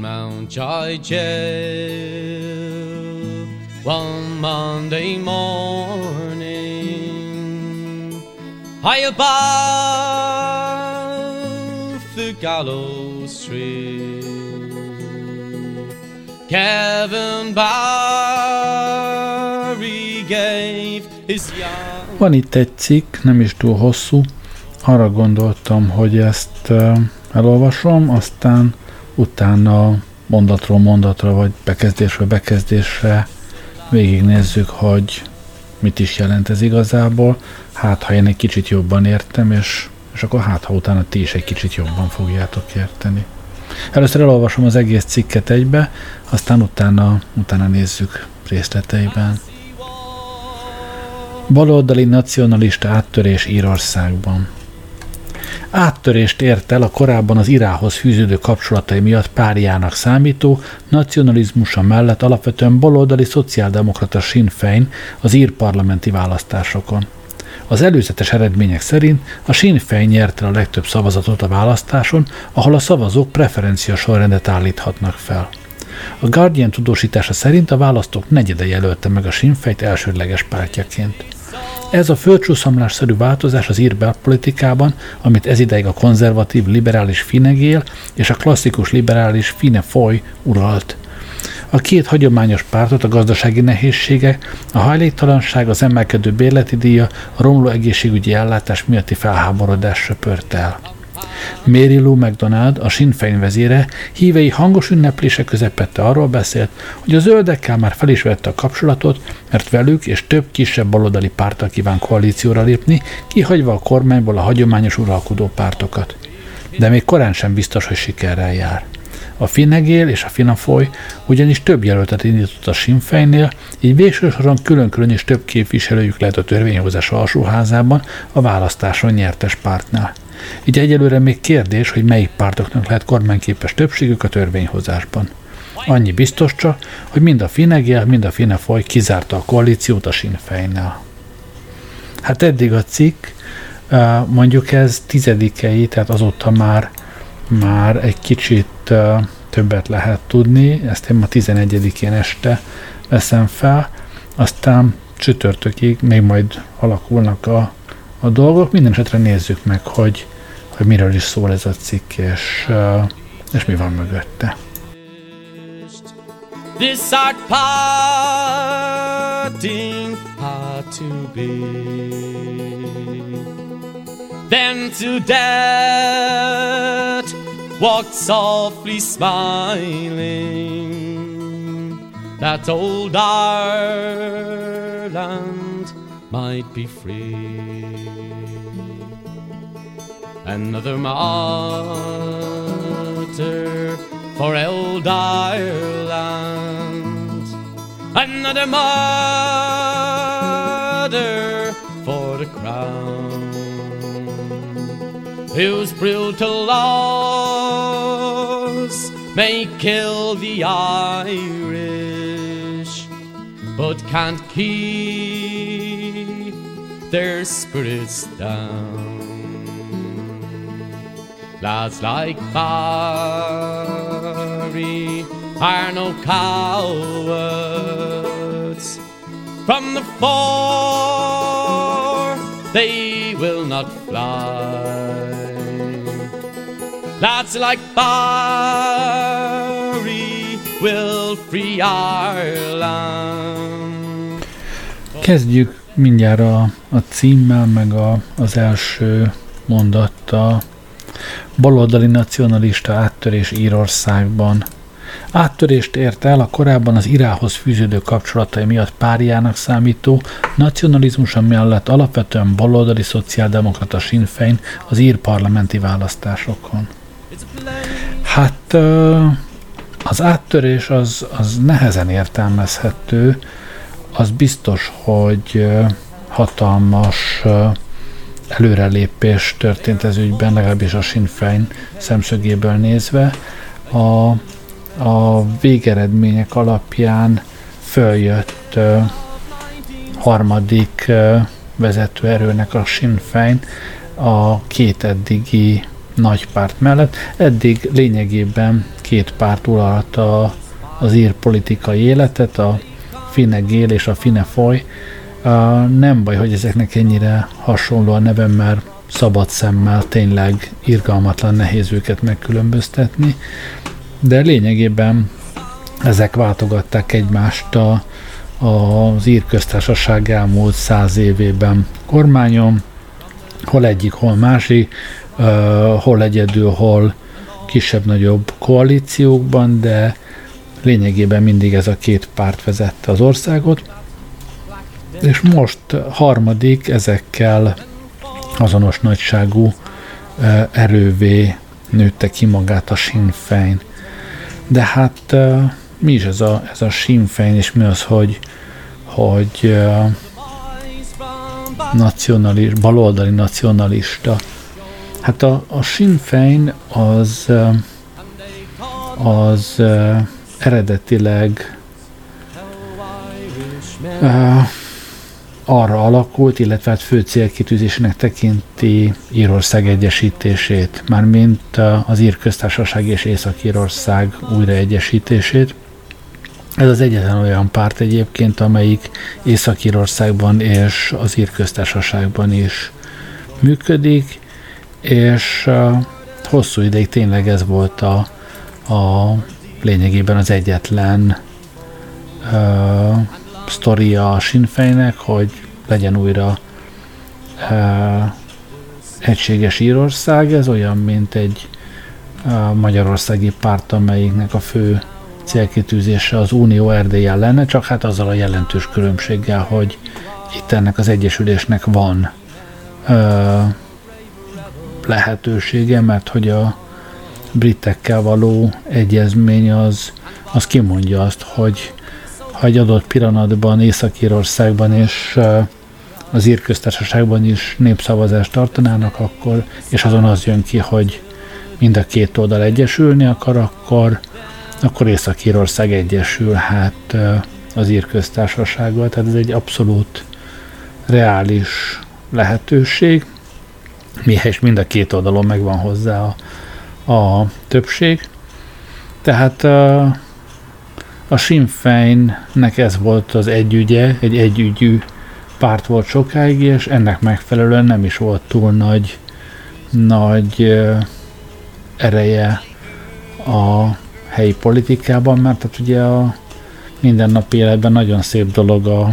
Mount Joy jail one Monday morning, high above the gallows tree. Kevin Barry gave his young... Van itt egy cikk, nem is túl hosszú, arra gondoltam, hogy ezt elolvasom, aztán utána mondatról mondatra, vagy bekezdésről bekezdésre végignézzük, hogy mit is jelent ez igazából. Hát, ha én egy kicsit jobban értem, és, és akkor hát, ha utána ti is egy kicsit jobban fogjátok érteni. Először elolvasom az egész cikket egybe, aztán utána, utána nézzük részleteiben. Baloldali nacionalista áttörés Írországban. Áttörést ért el a korábban az Irához fűződő kapcsolatai miatt párjának számító nacionalizmusa mellett alapvetően baloldali szociáldemokrata Sinn Féin az ír parlamenti választásokon. Az előzetes eredmények szerint a Sinn Féin nyerte a legtöbb szavazatot a választáson, ahol a szavazók preferencia sorrendet állíthatnak fel. A Guardian tudósítása szerint a választók negyede jelölte meg a Sinn Féint elsődleges pártjaként. Ez a földcsúszamlásszerű változás az ír politikában, amit ezidáig a konzervatív liberális Finegél és a klasszikus liberális Fine Foy uralt. A két hagyományos pártot a gazdasági nehézségek, a hajléktalanság, az emelkedő bérleti díja, a romló egészségügyi ellátás miatti felháborodás söpört el. Mary Lou McDonald, a Sinn Féin vezére, hívei hangos ünneplése közepette arról beszélt, hogy a zöldekkel már fel is vette a kapcsolatot, mert velük és több kisebb baloldali párttal kíván koalícióra lépni, kihagyva a kormányból a hagyományos uralkodó pártokat. De még korán sem biztos, hogy sikerrel jár. A Finnegél és a Finafoly ugyanis több jelöltet indított a Sinfejnél, így végső soron külön-külön is több képviselőjük lehet a törvényhozás alsóházában a választáson nyertes pártnál. Így egyelőre még kérdés, hogy melyik pártoknak lehet kormányképes többségük a törvényhozásban. Annyi biztos csak, hogy mind a Finegél, mind a Finefoly kizárta a koalíciót a Sinfejnnel. Hát eddig a cikk, mondjuk ez tizedikei, tehát azóta már, már egy kicsit többet lehet tudni, ezt én ma 11-én este veszem fel, aztán csütörtökig még majd alakulnak a, a dolgok, minden esetre nézzük meg, hogy, hogy miről is szól ez a cikk, és, és mi van mögötte. This art parting had to be Then to death walked softly smiling That old Ireland might be free Another martyr for old Ireland. Another martyr for the crown. Whose brutal laws may kill the Irish, but can't keep their spirits down. Lads like Barry are no cowards. From the fore they will not fly. Lads like Barry will free Ireland. Kezdjük mindjárt a, a címmel, meg a, az első mondattal baloldali nacionalista áttörés Írországban. Áttörést ért el a korábban az Irához fűződő kapcsolatai miatt párjának számító nacionalizmusa mellett alapvetően baloldali szociáldemokrata Sinn Féin az ír parlamenti választásokon. Hát az áttörés az, az nehezen értelmezhető, az biztos, hogy hatalmas előrelépés történt ez ügyben, legalábbis a Sinn Féin szemszögéből nézve. A, a végeredmények alapján följött uh, harmadik uh, vezetőerőnek a Sinn Féin a két eddigi nagy párt mellett. Eddig lényegében két párt uralta az ír politikai életet, a Fine Gél és a Fine Foy. Nem baj, hogy ezeknek ennyire hasonló a neve, mert szabad szemmel tényleg irgalmatlan nehéz őket megkülönböztetni, de lényegében ezek váltogatták egymást a, az ír köztársaság elmúlt száz évében kormányon, hol egyik, hol másik, uh, hol egyedül, hol kisebb-nagyobb koalíciókban, de lényegében mindig ez a két párt vezette az országot. És most harmadik ezekkel azonos nagyságú uh, erővé nőtte ki magát a Sinn Féin. De hát uh, mi is ez a, ez a Sinn Féin, és mi az, hogy, hogy uh, nacionalis, baloldali nacionalista. Hát a, a Sinn Féin az, az eredetileg arra alakult, illetve hát fő célkitűzésének tekinti Írország egyesítését, mármint az Ír köztársaság és Észak-Írország újraegyesítését. Ez az egyetlen olyan párt egyébként, amelyik Észak-Írországban és az Ír köztársaságban is működik, és hosszú ideig tényleg ez volt a, a lényegében az egyetlen uh, sztoria a Sinfejnek, hogy legyen újra uh, egységes Írország, ez olyan, mint egy uh, magyarországi párt, amelyiknek a fő célkitűzése az Unió Erdélyen lenne, csak hát azzal a jelentős különbséggel, hogy itt ennek az egyesülésnek van ö, lehetősége, mert hogy a britekkel való egyezmény az, az kimondja azt, hogy egy adott pillanatban Észak-Írországban és az írköztársaságban is népszavazást tartanának, akkor, és azon az jön ki, hogy mind a két oldal egyesülni akar, akkor akkor Észak-Írország egyesül hát az ír köztársasággal, tehát ez egy abszolút reális lehetőség, mihez mind a két oldalon megvan hozzá a, a többség. Tehát a, Sinn Féinnek ez volt az együgye, egy együgyű párt volt sokáig, és ennek megfelelően nem is volt túl nagy, nagy ereje a helyi politikában, mert hát ugye a mindennapi életben nagyon szép dolog a,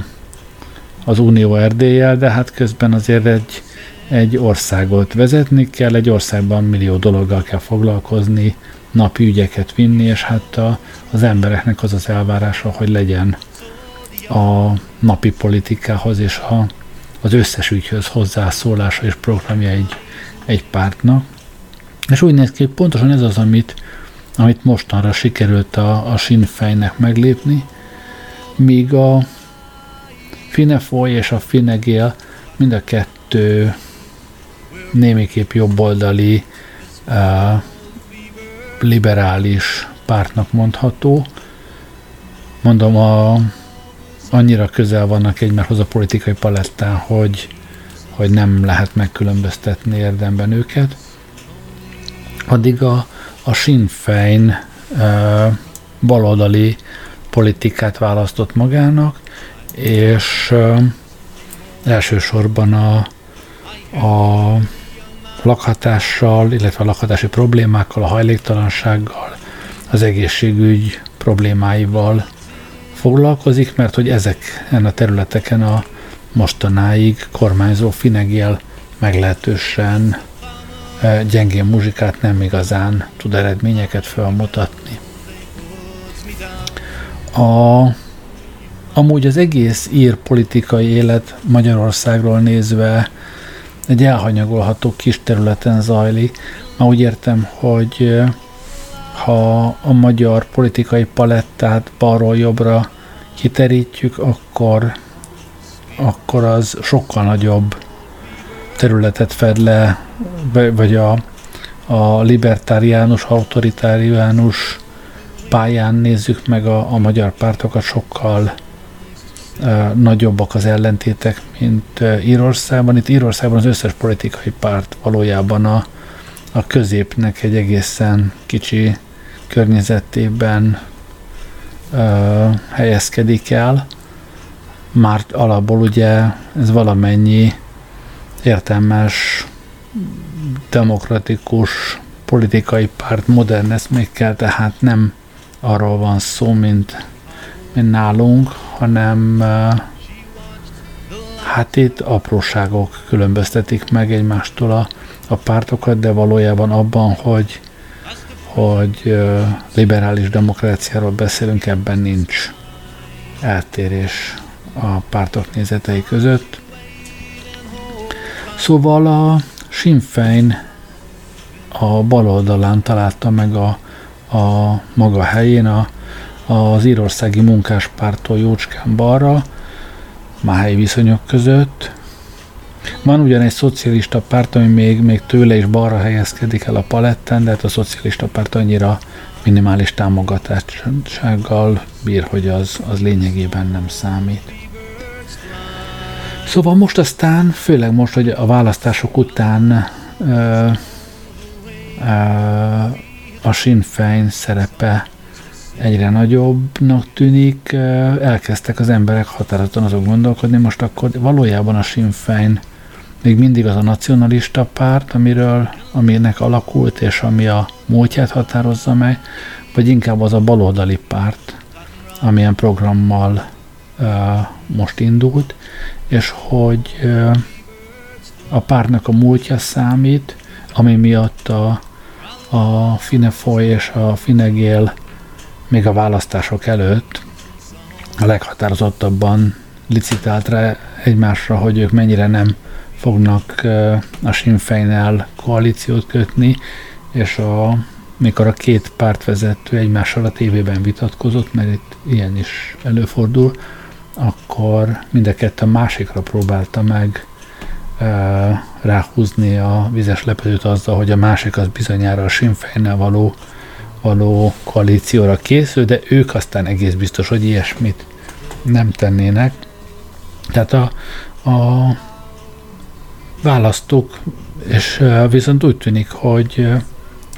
az unió erdéllyel, de hát közben azért egy, egy országot vezetni kell, egy országban millió dologgal kell foglalkozni, napi ügyeket vinni, és hát a, az embereknek az az elvárása, hogy legyen a napi politikához és a, az összes ügyhöz hozzászólása és programja egy, egy pártnak. És úgy néz ki, hogy pontosan ez az, amit amit mostanra sikerült a, a Sinn Féinnek meglépni, míg a Finefoy és a Finegél mind a kettő némiképp jobboldali uh, liberális pártnak mondható. Mondom, a, annyira közel vannak egymáshoz a politikai palettán, hogy, hogy nem lehet megkülönböztetni érdemben őket. Addig a, a Sinn Féin uh, baloldali politikát választott magának, és uh, elsősorban a, a lakhatással, illetve a lakhatási problémákkal, a hajléktalansággal, az egészségügy problémáival foglalkozik, mert hogy ezeken a területeken a mostanáig kormányzó Finegél meglehetősen gyengén muzsikát nem igazán tud eredményeket felmutatni. A, amúgy az egész ír politikai élet Magyarországról nézve egy elhanyagolható kis területen zajlik. Már úgy értem, hogy ha a magyar politikai palettát balról jobbra kiterítjük, akkor, akkor az sokkal nagyobb területet fed le, vagy a, a libertáriánus, autoritáriánus pályán nézzük meg a, a magyar pártokat, sokkal nagyobbak az ellentétek, mint Írországban. Itt Írországban az összes politikai párt valójában a, a középnek egy egészen kicsi környezetében helyezkedik el. Már alapból ugye ez valamennyi értelmes, demokratikus politikai párt modern eszmékkel, tehát nem arról van szó, mint, mint nálunk, hanem hát itt apróságok különböztetik meg egymástól a, a pártokat, de valójában abban, hogy, hogy liberális demokráciáról beszélünk, ebben nincs eltérés a pártok nézetei között. Szóval a Sinn Féin a bal oldalán találta meg a, a maga helyén a, az írországi munkáspártól jócskán balra, már helyi viszonyok között. Van ugyan egy szocialista párt, ami még, még tőle is balra helyezkedik el a paletten, de hát a szocialista párt annyira minimális támogatássággal bír, hogy az, az lényegében nem számít. Szóval most aztán, főleg most, hogy a választások után ö, ö, a Sinn Féin szerepe egyre nagyobbnak tűnik, elkezdtek az emberek határozottan azok gondolkodni, most akkor valójában a Sinn Féin még mindig az a nacionalista párt, amiről, aminek alakult, és ami a múltját határozza meg, vagy inkább az a baloldali párt, amilyen programmal uh, most indult, és hogy uh, a pártnak a múltja számít, ami miatt a, a Finefoy és a Finegél még a választások előtt a leghatározottabban licitált rá egymásra, hogy ők mennyire nem fognak a Sinn koalíciót kötni, és a, mikor a két pártvezető egymással a tévében vitatkozott, mert itt ilyen is előfordul, akkor mind a kettő másikra próbálta meg ráhúzni a vizes lepedőt azzal, hogy a másik az bizonyára a Sinn való való koalícióra készül, de ők aztán egész biztos, hogy ilyesmit nem tennének. Tehát a, a választók, és viszont úgy tűnik, hogy,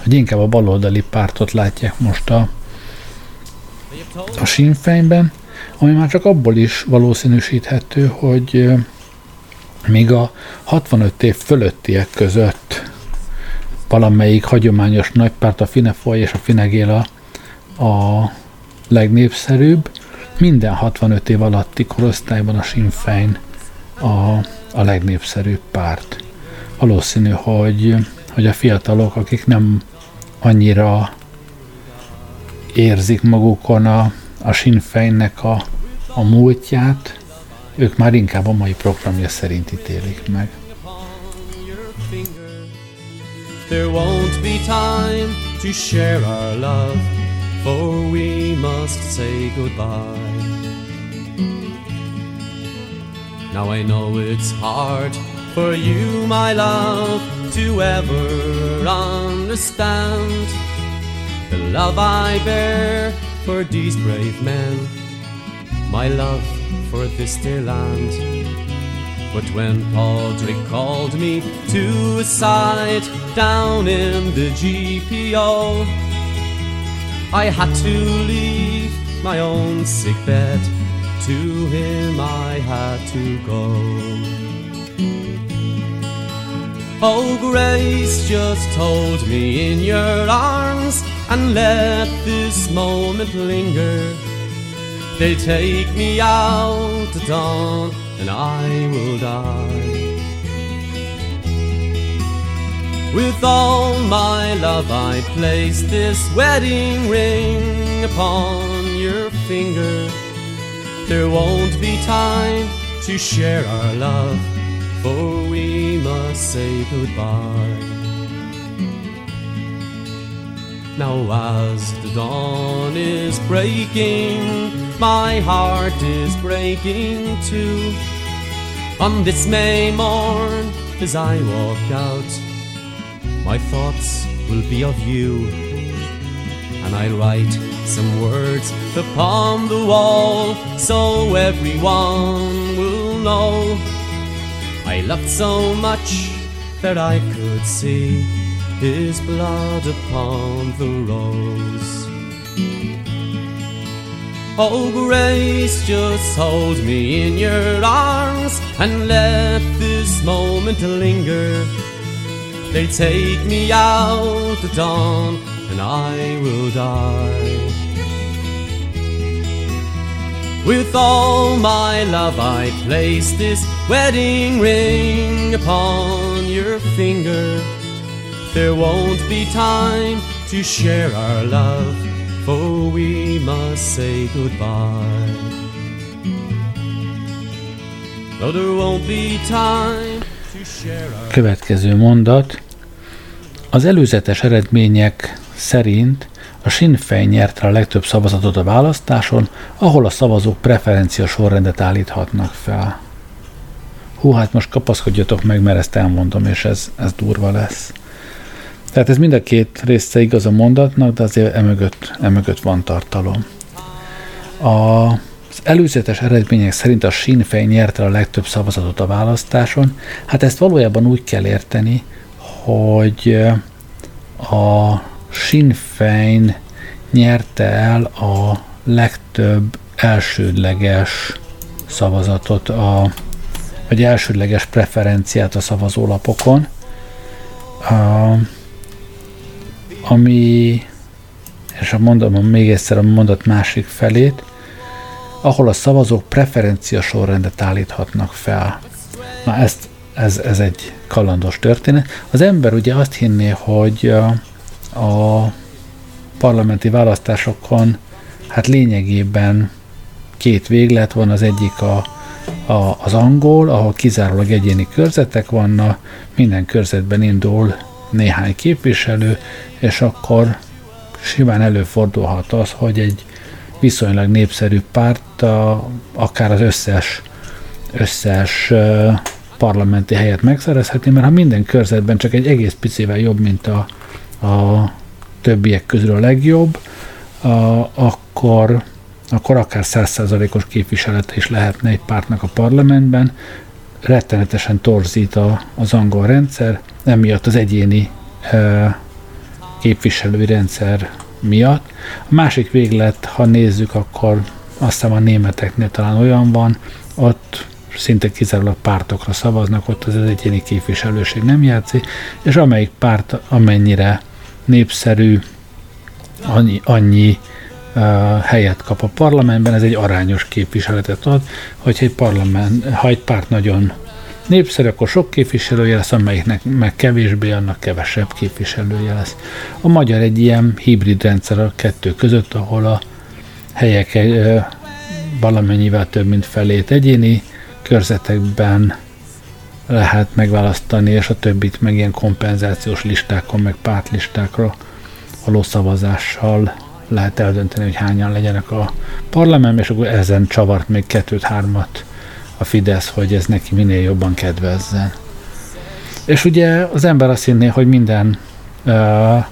hogy inkább a baloldali pártot látják most a, a Sinn ami már csak abból is valószínűsíthető, hogy még a 65 év fölöttiek között valamelyik hagyományos nagypárt, a Finefoy és a Finegéla a legnépszerűbb. Minden 65 év alatti korosztályban a Sinn Féin a, a legnépszerűbb párt. Valószínű, hogy, hogy a fiatalok, akik nem annyira érzik magukon a, a Sinn Féinnek a, a múltját, ők már inkább a mai programja szerint ítélik meg. There won't be time to share our love, for we must say goodbye. Now I know it's hard for you, my love, to ever understand the love I bear for these brave men, my love for this dear land. But when Padraig called me to a side down in the GPO, I had to leave my own sick bed. To him I had to go. Oh, Grace, just hold me in your arms and let this moment linger. They'll take me out at dawn and I will die. With all my love, I place this wedding ring upon your finger. There won't be time to share our love, for we must say goodbye. Now, as the dawn is breaking, my heart is breaking too. On this May morn, as I walk out, my thoughts will be of you. And I'll write some words upon the wall so everyone will know I loved so much that I could see his blood upon the rose. Oh, grace, just hold me in your arms and let this moment linger. They take me out at dawn and I will die. With all my love I place this wedding ring upon your finger. There won't be time to share our love, for we must say goodbye. No, there won't be time to share our Következő mondat. Az előzetes eredmények szerint a Sinn Féin nyerte a legtöbb szavazatot a választáson, ahol a szavazók preferencia sorrendet állíthatnak fel. Hú, hát most kapaszkodjatok meg, mert ezt elmondom, és ez, ez durva lesz. Tehát ez mind a két része igaz a mondatnak, de azért emögött, emögött van tartalom. A, az előzetes eredmények szerint a Sinn Féin nyerte a legtöbb szavazatot a választáson. Hát ezt valójában úgy kell érteni, hogy a Sinn Féin nyerte el a legtöbb elsődleges szavazatot, a, vagy elsődleges preferenciát a szavazólapokon, a, ami, és a mondom még egyszer a mondat másik felét, ahol a szavazók preferencia sorrendet állíthatnak fel. Na ezt, ez, ez egy kalandos történet. Az ember ugye azt hinné, hogy a, a parlamenti választásokon hát lényegében két véglet van, az egyik a, a, az angol, ahol kizárólag egyéni körzetek vannak, minden körzetben indul néhány képviselő, és akkor simán előfordulhat az, hogy egy viszonylag népszerű párt a, akár az összes, összes parlamenti helyet megszerezhetni, mert ha minden körzetben csak egy egész picivel jobb, mint a, a többiek közül a legjobb, a, akkor, akkor akár százszázalékos képviselete is lehetne egy pártnak a parlamentben, rettenetesen torzít a, az angol rendszer, emiatt az egyéni e, képviselői rendszer miatt. A másik véglet, ha nézzük, akkor azt hiszem a németeknél talán olyan van, ott szinte kizárólag pártokra szavaznak, ott az egyéni képviselőség nem játszik, és amelyik párt amennyire népszerű, annyi, annyi helyet kap a parlamentben, ez egy arányos képviseletet ad, hogyha egy, parlament, ha egy párt nagyon népszerű, akkor sok képviselője lesz, amelyiknek meg kevésbé, annak kevesebb képviselője lesz. A magyar egy ilyen hibrid rendszer a kettő között, ahol a helyek valamennyivel több, mint felét egyéni körzetekben lehet megválasztani, és a többit meg ilyen kompenzációs listákon, meg pártlistákra való szavazással lehet eldönteni, hogy hányan legyenek a parlamentben, és akkor ezen csavart még kettőt-hármat a Fidesz, hogy ez neki minél jobban kedvezzen. És ugye az ember azt hinné, hogy minden uh,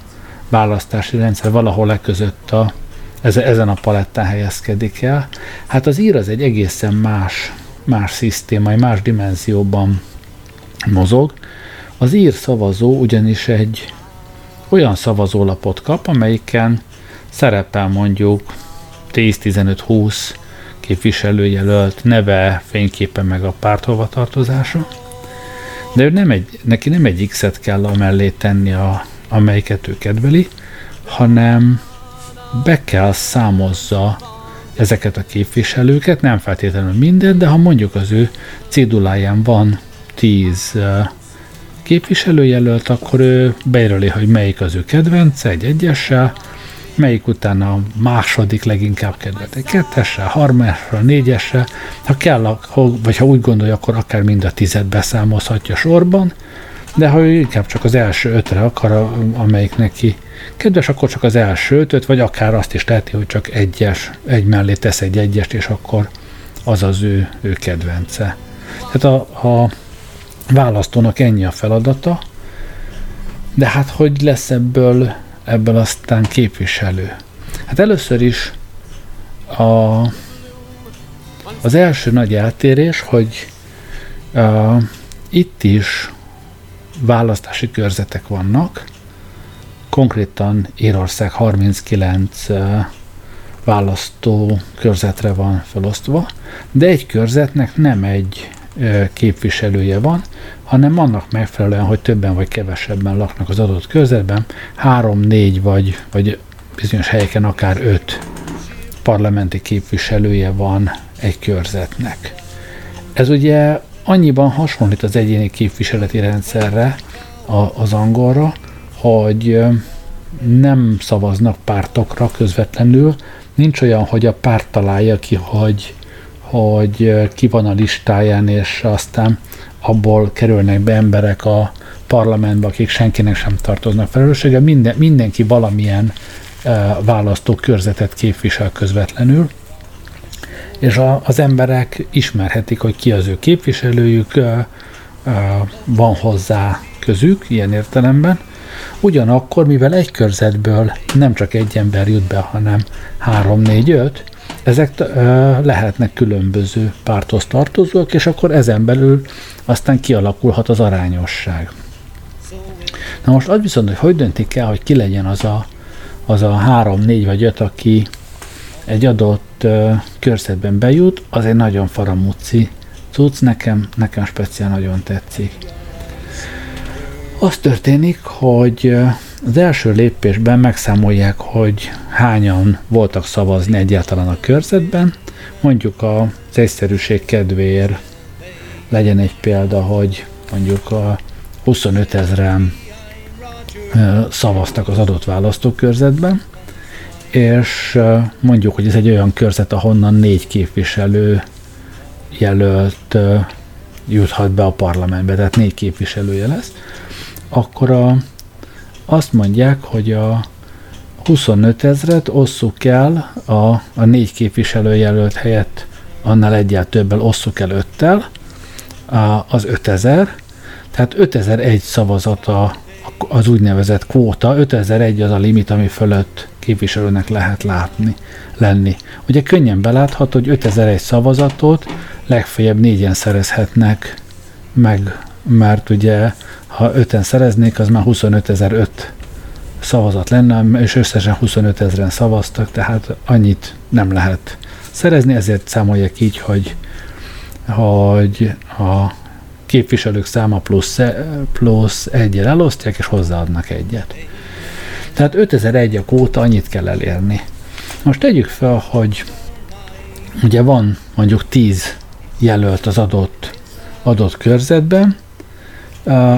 választási rendszer valahol e között a, ezen a palettán helyezkedik el. Hát az ír az egy egészen más, más szisztéma, egy más dimenzióban mozog. Az ír szavazó ugyanis egy olyan szavazólapot kap, amelyiken szerepel mondjuk 10-15-20 képviselőjelölt neve, fényképe meg a párt hovatartozása, de ő nem egy, neki nem egy X-et kell amellé tenni, a, amelyiket ő kedveli, hanem be kell számozza ezeket a képviselőket, nem feltétlenül minden, de ha mondjuk az ő céduláján van 10 képviselőjelölt, akkor ő bejelöli, hogy melyik az ő kedvence egy egyessel, melyik után a második leginkább kedvelt egy kettessel, harmassal, négyessel. Ha kell, vagy ha úgy gondolja, akkor akár mind a tizet beszámozhatja sorban, de ha ő inkább csak az első ötre akar, amelyik neki kedves, akkor csak az első ötöt, vagy akár azt is teheti, hogy csak egyes, egy mellé tesz egy egyest, és akkor az az ő, ő kedvence. Tehát a, a választónak ennyi a feladata, de hát hogy lesz ebből, ebből aztán képviselő? Hát először is a, az első nagy eltérés, hogy a, itt is választási körzetek vannak, konkrétan Írország 39 választó körzetre van felosztva, de egy körzetnek nem egy képviselője van, hanem annak megfelelően, hogy többen vagy kevesebben laknak az adott körzetben, három, négy vagy, vagy bizonyos helyeken akár öt parlamenti képviselője van egy körzetnek. Ez ugye annyiban hasonlít az egyéni képviseleti rendszerre, az angolra, hogy nem szavaznak pártokra közvetlenül, nincs olyan, hogy a párt találja ki, hogy, hogy ki van a listáján, és aztán abból kerülnek be emberek a parlamentbe, akik senkinek sem tartoznak felelőssége, minden, mindenki valamilyen választó körzetet képvisel közvetlenül, és a, az emberek ismerhetik, hogy ki az ő képviselőjük, van hozzá közük, ilyen értelemben. Ugyanakkor, mivel egy körzetből nem csak egy ember jut be, hanem három, négy, öt, ezek lehetnek különböző párthoz tartozók, és akkor ezen belül aztán kialakulhat az arányosság. Na most az viszont, hogy hogy döntik el, hogy ki legyen az a, az a három, négy vagy öt, aki egy adott körzetben bejut, az egy nagyon faramúci cucc, nekem, nekem speciál nagyon tetszik. Az történik, hogy az első lépésben megszámolják, hogy hányan voltak szavazni egyáltalán a körzetben. Mondjuk az egyszerűség kedvéért legyen egy példa, hogy mondjuk a 25 ezeren szavaztak az adott választókörzetben, és mondjuk, hogy ez egy olyan körzet, ahonnan négy képviselő jelölt juthat be a parlamentbe, tehát négy képviselője lesz, akkor a, azt mondják, hogy a 25 ezret osszuk el a, a négy képviselőjelölt helyett annál egyáltalán többel osszuk el öttel, a, az 5000, tehát 5001 szavazata az úgynevezett kvóta, 5001 az a limit, ami fölött képviselőnek lehet látni, lenni. Ugye könnyen belátható, hogy 5001 szavazatot legfeljebb négyen szerezhetnek meg, mert ugye ha öten szereznék, az már 25 ezer szavazat lenne, és összesen 25 ezeren szavaztak, tehát annyit nem lehet szerezni, ezért számolják így, hogy, hogy a képviselők száma plusz, plusz egyel elosztják, és hozzáadnak egyet. Tehát 5001 a kóta, annyit kell elérni. Most tegyük fel, hogy ugye van mondjuk 10 jelölt az adott, adott körzetben,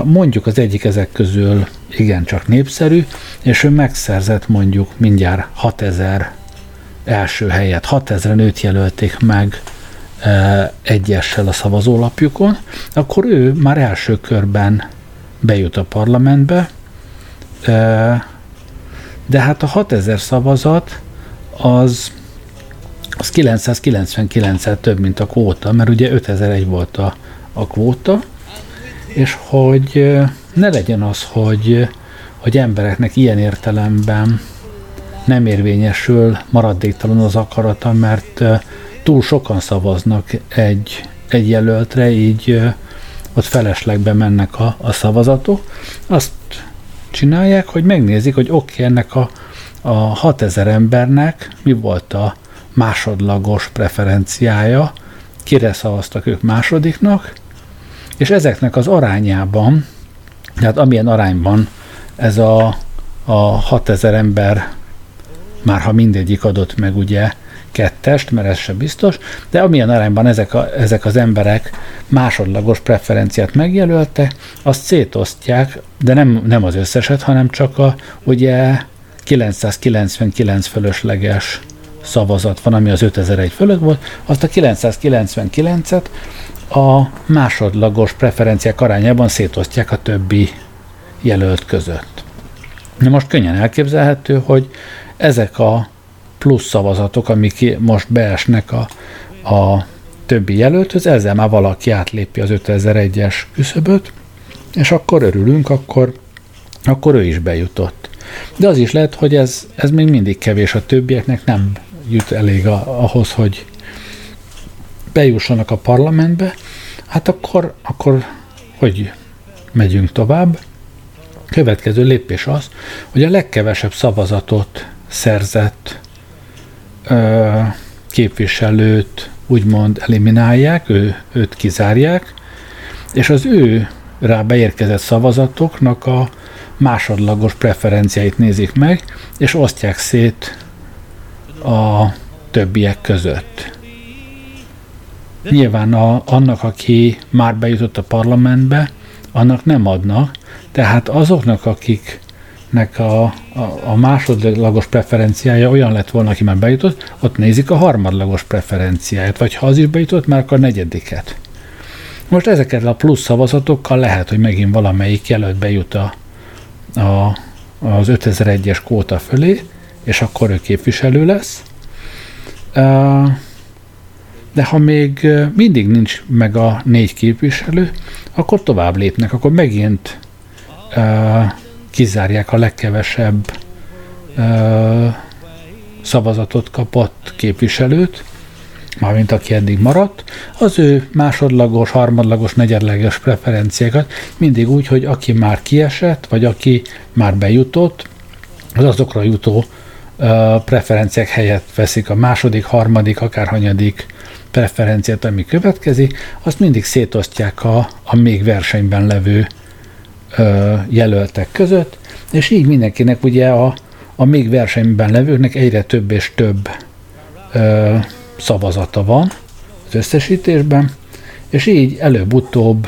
Mondjuk az egyik ezek közül igencsak népszerű, és ő megszerzett mondjuk mindjárt 6000 első helyet, 6000 nőt jelölték meg egyessel a szavazólapjukon, akkor ő már első körben bejut a parlamentbe, de hát a 6000 szavazat az, az 999-el több, mint a kvóta, mert ugye 5001 volt a, a kvóta, és hogy ne legyen az, hogy, hogy embereknek ilyen értelemben nem érvényesül maradéktalan az akarata, mert túl sokan szavaznak egy, egy jelöltre, így ott feleslegbe mennek a, a szavazatok. Azt csinálják, hogy megnézik, hogy oké, okay, ennek a, a 6000 embernek mi volt a másodlagos preferenciája, kire szavaztak ők másodiknak, és ezeknek az arányában, tehát amilyen arányban ez a, a 6000 ember, már ha mindegyik adott meg ugye kettest, mert ez sem biztos, de amilyen arányban ezek, a, ezek az emberek másodlagos preferenciát megjelölte, azt szétosztják, de nem, nem az összeset, hanem csak a ugye 999 fölösleges szavazat van, ami az 5001 fölött volt, azt a 999-et a másodlagos preferenciák arányában szétosztják a többi jelölt között. Na most könnyen elképzelhető, hogy ezek a plusz szavazatok, amik most beesnek a, a többi jelölthöz, ezzel már valaki átlépi az 5001-es küszöböt, és akkor örülünk, akkor, akkor ő is bejutott. De az is lehet, hogy ez, ez még mindig kevés a többieknek, nem jut elég a, ahhoz, hogy bejussanak a parlamentbe, hát akkor, akkor hogy megyünk tovább? következő lépés az, hogy a legkevesebb szavazatot szerzett ö, képviselőt úgymond eliminálják, ő, őt kizárják, és az ő rá beérkezett szavazatoknak a másodlagos preferenciáit nézik meg, és osztják szét a többiek között. Nyilván a, annak, aki már bejutott a parlamentbe, annak nem adnak, tehát azoknak, akiknek a, a, a másodlagos preferenciája olyan lett volna, aki már bejutott, ott nézik a harmadlagos preferenciáját, vagy ha az is bejutott, már a negyediket. Most ezeket a plusz szavazatokkal lehet, hogy megint valamelyik jelölt bejut a, a, az 5001-es kóta fölé, és akkor ő képviselő lesz. De ha még mindig nincs meg a négy képviselő, akkor tovább lépnek, akkor megint kizárják a legkevesebb szavazatot kapott képviselőt, mármint aki eddig maradt, az ő másodlagos, harmadlagos, negyedleges preferenciákat mindig úgy, hogy aki már kiesett, vagy aki már bejutott, az azokra jutó uh, preferenciák helyett veszik a második, harmadik, akárhanyadik preferenciát, ami következik, azt mindig szétosztják a, a még versenyben levő uh, jelöltek között, és így mindenkinek ugye a, a még versenyben levőknek egyre több és több uh, szavazata van az összesítésben, és így előbb-utóbb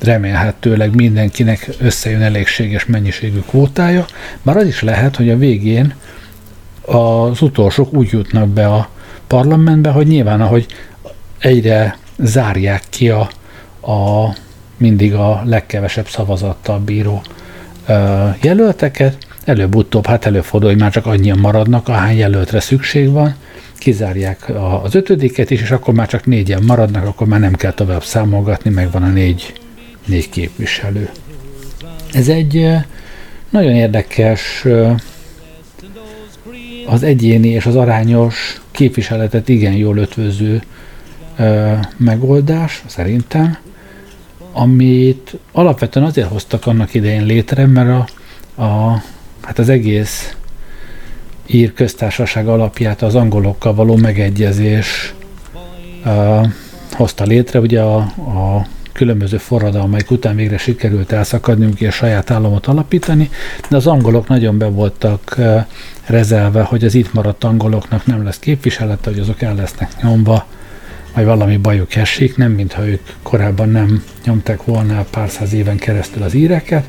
remélhetőleg mindenkinek összejön elégséges mennyiségű kvótája, már az is lehet, hogy a végén az utolsók úgy jutnak be a parlamentbe, hogy nyilván, ahogy egyre zárják ki a, a mindig a legkevesebb szavazattal bíró ö, jelölteket, előbb-utóbb, hát előfordul, hogy már csak annyian maradnak, ahány jelöltre szükség van, kizárják az ötödiket is, és akkor már csak négyen maradnak, akkor már nem kell tovább számolgatni, meg van a négy, négy képviselő. Ez egy nagyon érdekes az egyéni és az arányos képviseletet igen jól ötvöző megoldás, szerintem, amit alapvetően azért hoztak annak idején létre, mert a, a, hát az egész ír köztársaság alapját az angolokkal való megegyezés uh, hozta létre. Ugye a, a különböző forradalmaik után végre sikerült elszakadnunk és saját államot alapítani, de az angolok nagyon be voltak rezelve, hogy az itt maradt angoloknak nem lesz képviselete, hogy azok el lesznek nyomva, vagy valami bajuk esik, nem mintha ők korábban nem nyomták volna pár száz éven keresztül az íreket,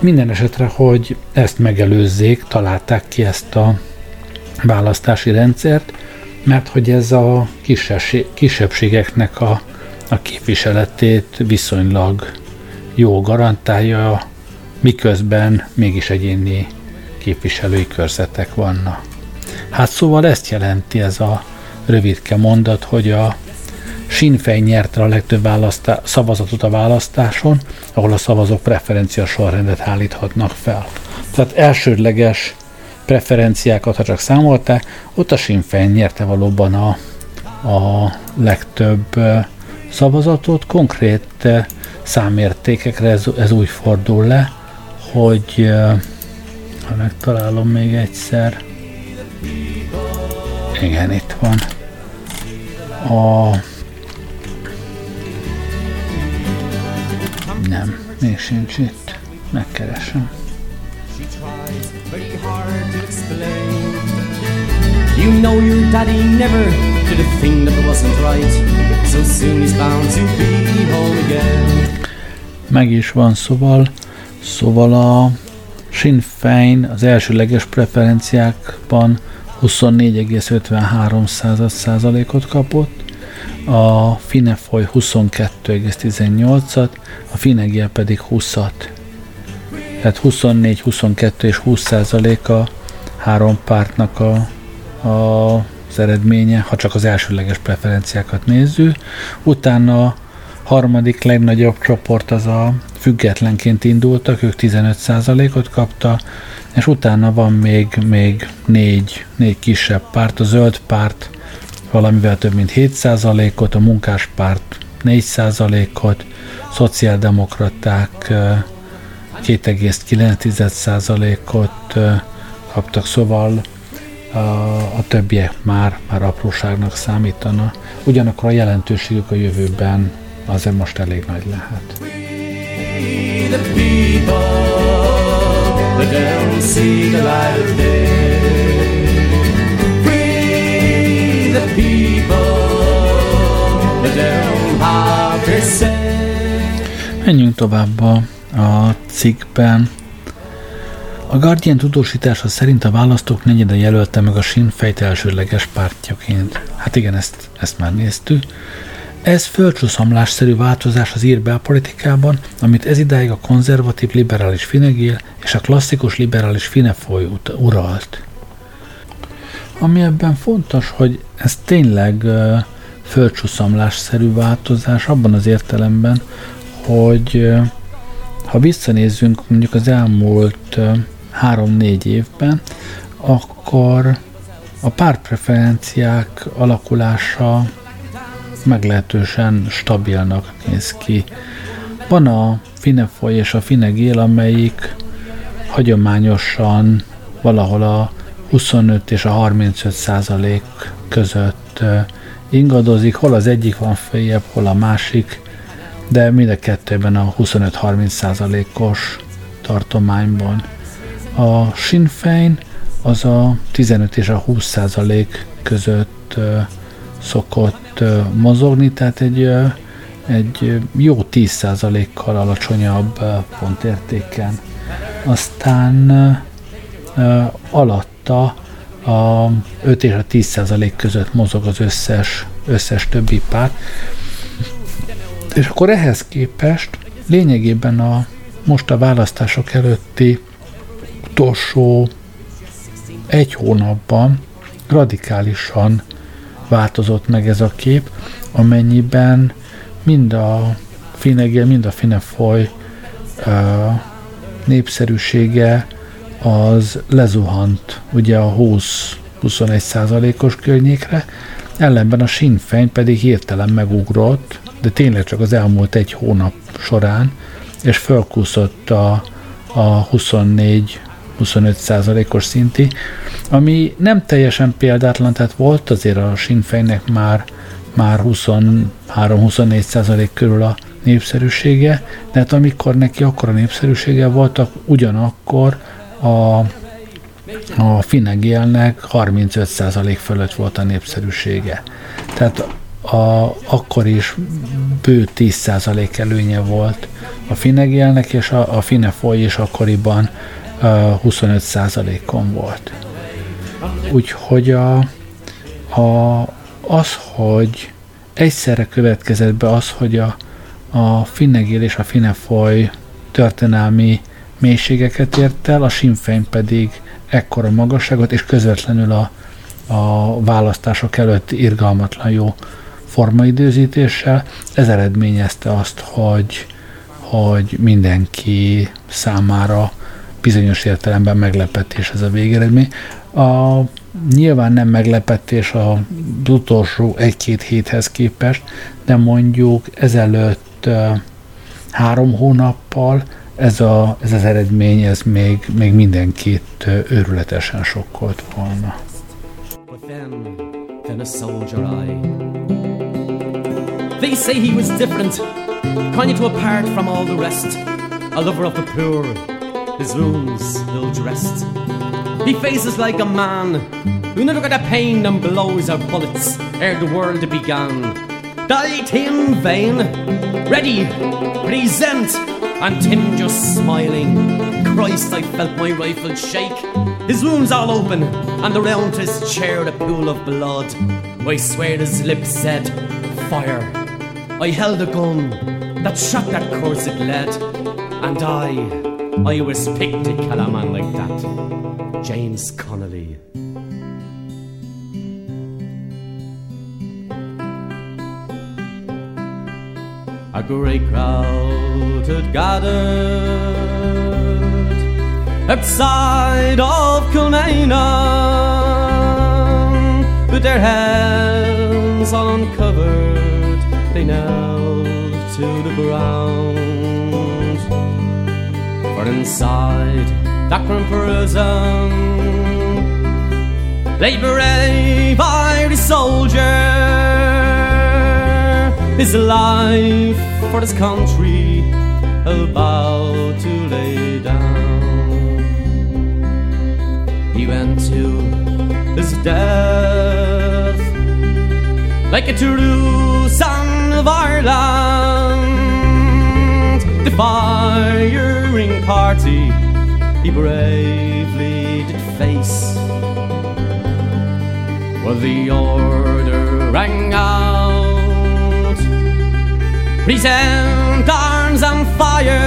minden esetre, hogy ezt megelőzzék, találták ki ezt a választási rendszert, mert hogy ez a kisebbségeknek a, a képviseletét viszonylag jó garantálja, miközben mégis egyéni képviselői körzetek vannak. Hát szóval ezt jelenti ez a rövidke mondat, hogy a Sinn nyerte a legtöbb választá- szavazatot a választáson, ahol a szavazók preferencia sorrendet állíthatnak fel. Tehát elsődleges preferenciákat, ha csak számolták, ott a Sinn nyerte valóban a, a legtöbb szavazatot. Konkrét számértékekre ez, ez úgy fordul le, hogy ha megtalálom még egyszer, igen, itt van. A Nem, még sincs itt. Megkeresem. You know your daddy never did a thing that wasn't right So soon he's bound to be home again Meg is van, szóval Szóval a Sinn Féin az elsőleges preferenciákban 24,53 százalékot kapott, a Finefoy 22,18-at, a Finegia pedig 20-at. Tehát 24, 22 és 20 százaléka három pártnak a, a, az eredménye, ha csak az elsőleges preferenciákat nézzük. Utána a harmadik legnagyobb csoport az a függetlenként indultak, ők 15%-ot kapta, és utána van még, még négy, négy kisebb párt, a zöld párt valamivel több mint 7%-ot, a munkáspárt 4%-ot, szociáldemokraták 2,9%-ot kaptak, szóval a, a többiek már, már apróságnak számítana. Ugyanakkor a jelentőségük a jövőben azért most elég nagy lehet. say. Menjünk tovább a, a cikkben. A Guardian tudósítása szerint a választók negyede jelölte meg a Sinn Fényt elsődleges pártjaként. Hát igen, ezt, ezt már néztük. Ez földcsúszamlásszerű változás az ír belpolitikában, amit ezidáig a konzervatív liberális Finegél és a klasszikus liberális Finefoly uralt. Ami ebben fontos, hogy ez tényleg földcsúszamlásszerű változás abban az értelemben, hogy ha visszanézzünk mondjuk az elmúlt három-négy évben, akkor a pártpreferenciák alakulása meglehetősen stabilnak néz ki. Van a Finefoly és a Finegél, amelyik hagyományosan valahol a 25 és a 35 százalék között ingadozik, hol az egyik van följebb, hol a másik, de mind a kettőben a 25-30 százalékos tartományban. A Sinn Féin az a 15 és a 20 százalék között szokott mozogni, tehát egy, egy jó 10%-kal alacsonyabb pontértéken. Aztán alatta a 5 és a 10% között mozog az összes, összes többi párt. És akkor ehhez képest lényegében a most a választások előtti utolsó egy hónapban radikálisan változott meg ez a kép, amennyiben mind a Finegél, mind a Finefoly népszerűsége az lezuhant ugye a 20-21 százalékos környékre, ellenben a Sinn Féin pedig hirtelen megugrott, de tényleg csak az elmúlt egy hónap során, és fölkúszott a, a 24 25 százalékos szinti, ami nem teljesen példátlan, tehát volt azért a Sinfejnek már, már 23-24 százalék körül a népszerűsége, de hát amikor neki akkor a népszerűsége voltak, ugyanakkor a, a Finegélnek 35% fölött volt a népszerűsége. Tehát a, akkor is bő 10% előnye volt a Finegélnek, és a, a Finefoly is akkoriban 25%-on volt. Úgyhogy a, a, az, hogy egyszerre következett be az, hogy a, a Finnegél és a Finefoly történelmi mélységeket ért el, a Sinfein pedig ekkora magasságot, és közvetlenül a, a választások előtt irgalmatlan jó formaidőzítéssel. Ez eredményezte azt, hogy, hogy mindenki számára bizonyos értelemben meglepetés ez a végeredmény. A, nyilván nem meglepetés az utolsó egy-két héthez képest, de mondjuk ezelőtt három hónappal ez, a, ez az eredmény ez még, még mindenkit őrületesen sokkolt volna. Then a soldier I. They say he was different, kind of apart from all the rest, a lover of the poor, his wounds ill dressed. He faces like a man who never got a pain and blows out bullets ere the world began. Died in vain, ready, present, and Tim just smiling. Christ, I felt my rifle shake. His wounds all open, and around his chair a pool of blood. I swear his lips said, Fire. I held a gun that shot that cursed lead, and I I was picked a man like that. James Connolly. A great crowd had gathered outside of Kilmainham with their hands uncovered. They knelt to the ground Inside that grim prison lay brave Irish soldier, his life for his country about to lay down. He went to his death like a true son of Ireland. Firing party he bravely did face. Well, the order rang out. Present arms and fire.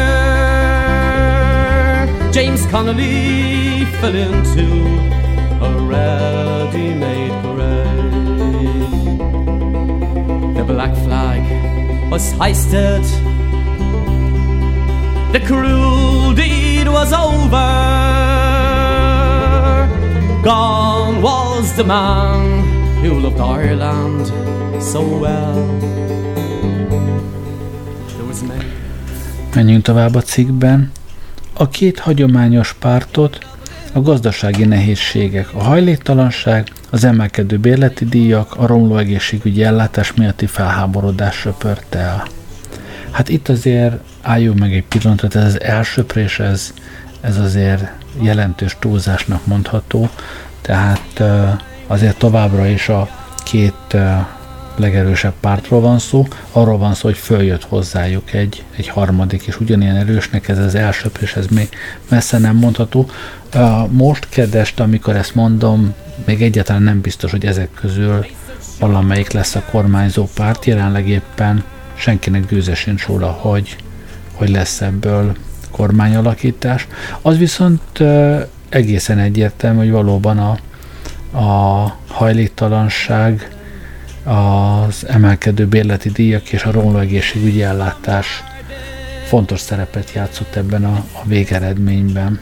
James Connolly fell into a ready-made grave. The black flag was hoisted. Cruel deed was over. Gone was the man who loved Ireland so well. Menjünk tovább a cikkben. A két hagyományos pártot a gazdasági nehézségek, a hajléktalanság, az emelkedő bérleti díjak, a romló egészségügyi ellátás miatti felháborodás söpörte el. Hát itt azért álljunk meg egy pillanatot, ez az elsöprés, ez, ez azért jelentős túlzásnak mondható, tehát azért továbbra is a két legerősebb pártról van szó, arról van szó, hogy följött hozzájuk egy, egy harmadik, és ugyanilyen erősnek ez az elsöprés, ez még messze nem mondható. Most kedest, amikor ezt mondom, még egyáltalán nem biztos, hogy ezek közül valamelyik lesz a kormányzó párt, jelenleg éppen senkinek gőze sincs róla, hogy, hogy lesz ebből kormányalakítás. Az viszont egészen egyértelmű, hogy valóban a, a hajléktalanság, az emelkedő bérleti díjak és a romló egészségügyi ellátás fontos szerepet játszott ebben a, a végeredményben.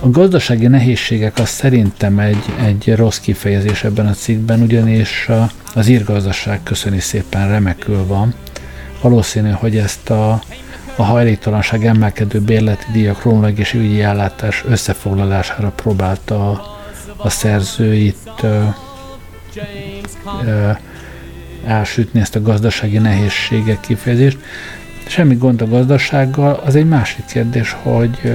A gazdasági nehézségek az szerintem egy, egy rossz kifejezés ebben a cikkben, ugyanis az írgazdaság köszöni szépen remekül van. Valószínű, hogy ezt a, a hajléktalanság emelkedő bérleti díjak romló egészségügyi ellátás összefoglalására próbálta a, a szerző itt ö, ö, elsütni ezt a gazdasági nehézségek kifejezést. Semmi gond a gazdasággal, az egy másik kérdés, hogy,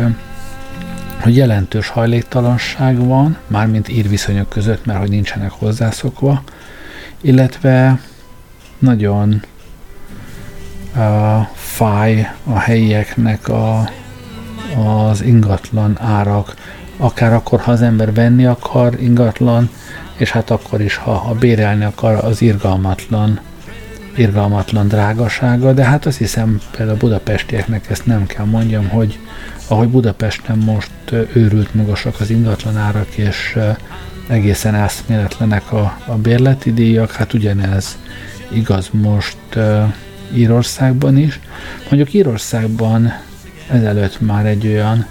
hogy jelentős hajléktalanság van, mármint írviszonyok között, mert hogy nincsenek hozzászokva, illetve nagyon uh, fáj a helyieknek a, az ingatlan árak, akár akkor, ha az ember venni akar ingatlan, és hát akkor is, ha, ha bérelni akar, az irgalmatlan, irgalmatlan drágasága, de hát azt hiszem például a budapestieknek ezt nem kell mondjam, hogy ahogy Budapesten most őrült magasak az ingatlan árak, és egészen eszméletlenek a, a bérleti díjak, hát ugyanez igaz most Írországban is. Mondjuk Írországban ezelőtt már egy olyan